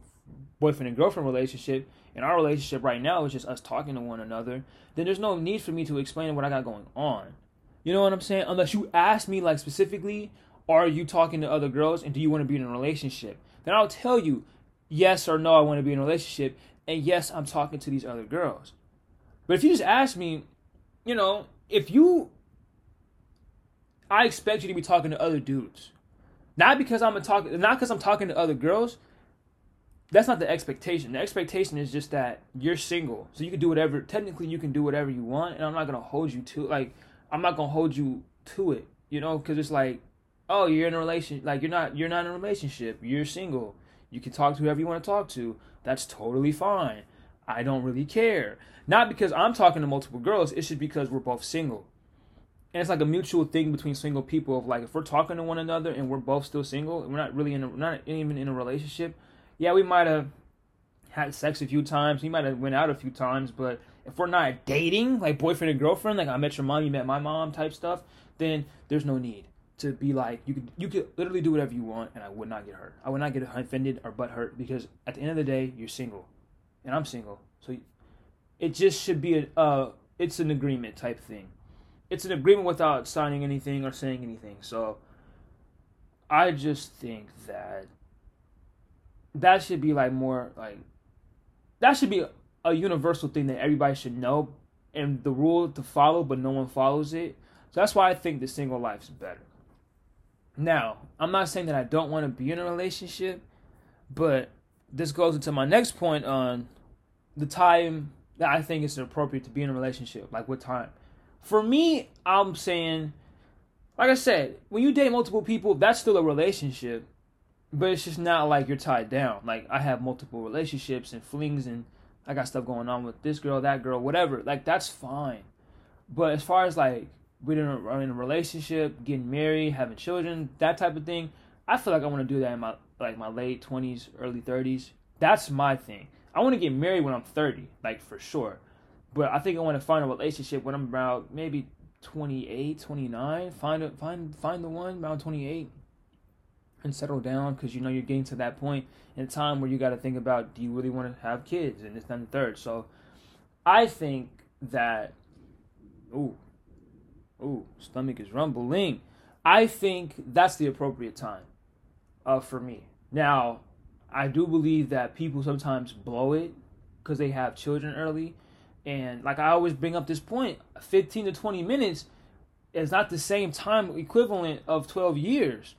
[SPEAKER 1] boyfriend and girlfriend relationship, and our relationship right now is just us talking to one another, then there's no need for me to explain what I got going on. You know what I'm saying? Unless you ask me like specifically, are you talking to other girls and do you want to be in a relationship? Then I'll tell you yes or no, I want to be in a relationship, and yes, I'm talking to these other girls. But if you just ask me, you know, if you I expect you to be talking to other dudes. Not because I'm a talk, not because I'm talking to other girls. That's not the expectation. The expectation is just that you're single, so you can do whatever. Technically, you can do whatever you want, and I'm not gonna hold you to like I'm not gonna hold you to it, you know, because it's like, oh, you're in a relation, like you're not, you're not in a relationship. You're single. You can talk to whoever you want to talk to. That's totally fine. I don't really care. Not because I'm talking to multiple girls. It's just because we're both single and it's like a mutual thing between single people of like if we're talking to one another and we're both still single and we're not really in a, not even in a relationship Yeah, we might have had sex a few times. We might have went out a few times, but if we're not dating, like boyfriend and girlfriend, like I met your mom, you met my mom type stuff, then there's no need to be like you could you could literally do whatever you want, and I would not get hurt. I would not get offended or butt hurt because at the end of the day, you're single, and I'm single, so it just should be a uh, it's an agreement type thing. It's an agreement without signing anything or saying anything. So I just think that that should be like more like that should be a, universal thing that everybody should know and the rule to follow, but no one follows it. So that's why I think the single life is better. Now, I'm not saying that I don't want to be in a relationship, but this goes into my next point on the time that I think is appropriate to be in a relationship. Like what time? For me, I'm saying, like I said, when you date multiple people, that's still a relationship, but it's just not like you're tied down. Like I have multiple relationships and flings, and I got stuff going on with this girl, that girl, whatever. Like that's fine. But as far as like we're in a, in a relationship, getting married, having children, that type of thing, I feel like I want to do that in my like my late twenties, early thirties. That's my thing. I want to get married when I'm thirty, like for sure. But I think I want to find a relationship when I'm about maybe 28, 29. Find a, find find the one around 28 and settle down because you know you're getting to that point in time where you got to think about do you really want to have kids and it's not the third. So I think that ooh ooh stomach is rumbling. I think that's the appropriate time uh, for me. Now I do believe that people sometimes blow it because they have children early and like I always bring up this point, 15 to 20 minutes is not the same time equivalent of 12 years.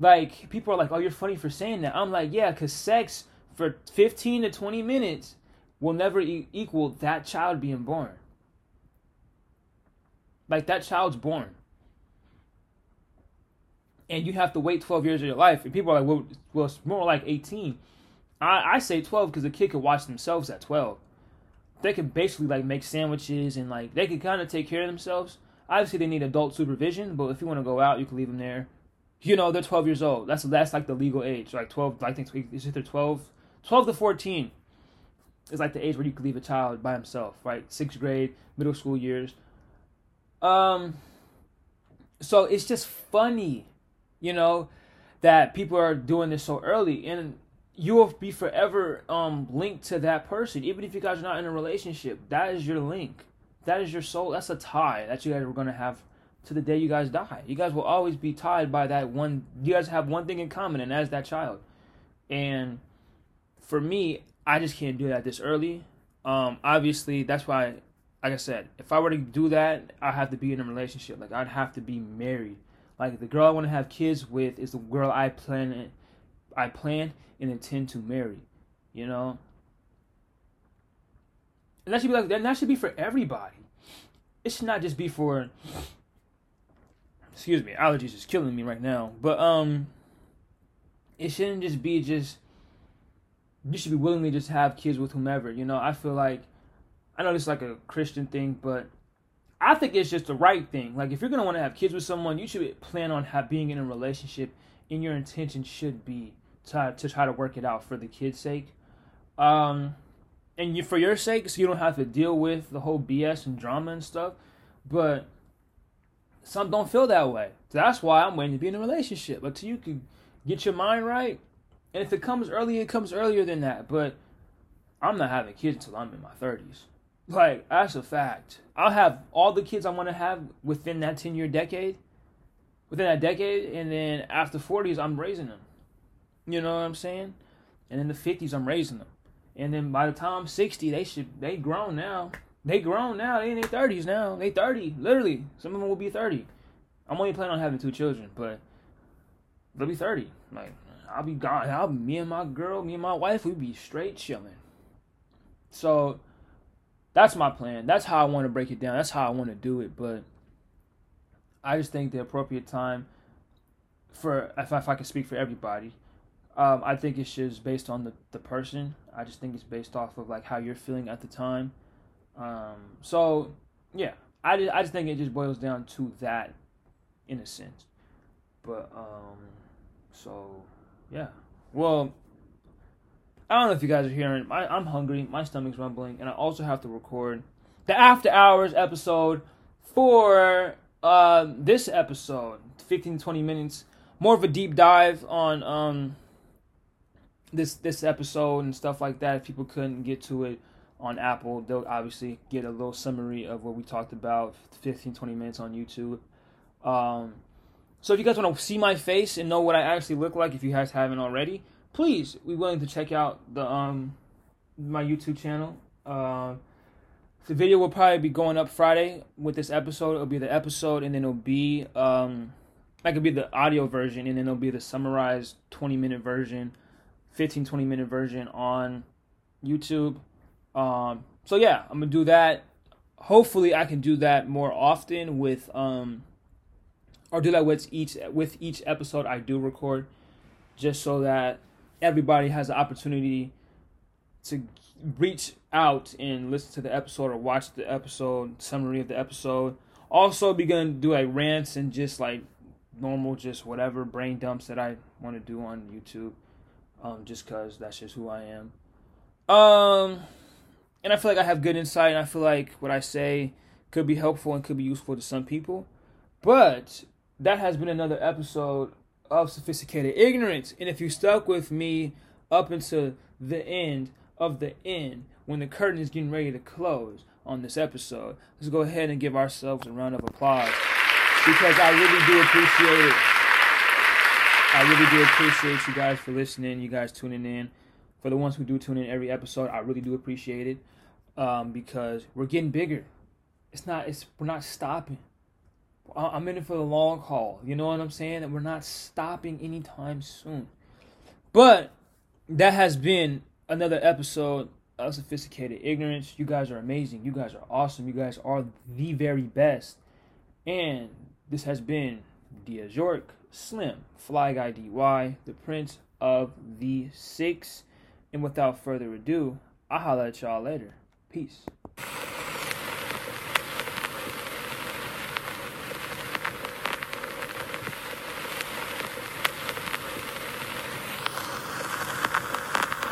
[SPEAKER 1] Like people are like, "Oh, you're funny for saying that." I'm like, "Yeah, cuz sex for 15 to 20 minutes will never e- equal that child being born." Like that child's born. And you have to wait 12 years of your life. And people are like, well, well it's more like 18. I, I say 12 because a kid can watch themselves at 12 they can basically like make sandwiches and like they can kind of take care of themselves. Obviously, they need adult supervision, but if you want to go out, you can leave them there. You know, they're 12 years old. That's that's like the legal age. Like 12, I think is it 12, 12 to 14 is like the age where you can leave a child by himself, right? Sixth grade, middle school years. Um, so it's just funny, you know, that people are doing this so early, and you will be forever um linked to that person, even if you guys are not in a relationship. That is your link. That is your soul. That's a tie that you guys are gonna have to the day you guys die. You guys will always be tied by that one. You guys have one thing in common, and that's that child. And for me, I just can't do that this early. Um, obviously, that's why, like I said, if I were to do that, I have to be in a relationship. Like I'd have to be married. Like the girl I want to have kids with is the girl I plan I plan and intend to marry. You know? And that should be like that, that should be for everybody. It should not just be for excuse me, allergies is killing me right now. But um it shouldn't just be just you should be willingly just have kids with whomever. You know, I feel like I know this is like a Christian thing, but I think it's just the right thing. Like if you're gonna want to have kids with someone, you should plan on have being in a relationship, and your intention should be to to try to work it out for the kids' sake, um, and you, for your sake, so you don't have to deal with the whole BS and drama and stuff. But some don't feel that way. So that's why I'm waiting to be in a relationship But until you can get your mind right. And if it comes early, it comes earlier than that. But I'm not having kids until I'm in my 30s. Like, that's a fact. I'll have all the kids I want to have within that 10 year decade, within that decade, and then after 40s, I'm raising them. You know what I'm saying? And in the 50s, I'm raising them. And then by the time I'm 60, they should they grown now. They grown now. They in their 30s now. They 30, literally. Some of them will be 30. I'm only planning on having two children, but they'll be 30. Like I'll be gone. I'll me and my girl, me and my wife, we be straight chilling. So that's my plan. That's how I want to break it down. That's how I want to do it. But I just think the appropriate time for if, if I can speak for everybody um, I think it's just based on the, the person. I just think it's based off of like how you're feeling at the time. Um, so yeah, I just, I just think it just boils down to that in a sense. But um, so yeah, well, I don't know if you guys are hearing. I, I'm hungry. My stomach's rumbling, and I also have to record the after hours episode for uh, this episode, 15 20 minutes. More of a deep dive on um, this this episode and stuff like that. If people couldn't get to it on Apple, they'll obviously get a little summary of what we talked about 15 20 minutes on YouTube. Um, so if you guys want to see my face and know what I actually look like, if you guys haven't already, please be willing to check out the um my YouTube channel. Uh, the video will probably be going up Friday with this episode. It'll be the episode, and then it'll be um, that could be the audio version, and then it'll be the summarized 20 minute version, 15 20 minute version on YouTube. Um, so yeah, I'm gonna do that. Hopefully, I can do that more often with um, or do that with each with each episode I do record, just so that everybody has the opportunity to reach out and listen to the episode or watch the episode summary of the episode. Also, be gonna do like rants and just like normal, just whatever brain dumps that I want to do on YouTube, um, just cause that's just who I am. Um, and I feel like I have good insight, and I feel like what I say could be helpful and could be useful to some people. But that has been another episode of Sophisticated Ignorance. And if you stuck with me up until the end of the end, when the curtain is getting ready to close on this episode, let's go ahead and give ourselves a round of applause because I really do appreciate it. I really do appreciate you guys for listening, you guys tuning in. For the ones who do tune in every episode, I really do appreciate it um, because we're getting bigger. It's not. It's we're not stopping. I'm in it for the long haul. You know what I'm saying? And we're not stopping anytime soon. But that has been another episode of Sophisticated Ignorance. You guys are amazing. You guys are awesome. You guys are the very best. And this has been Diaz York, Slim, Fly Guy DY, the Prince of the Six. And without further ado, I'll holler at y'all later. Peace.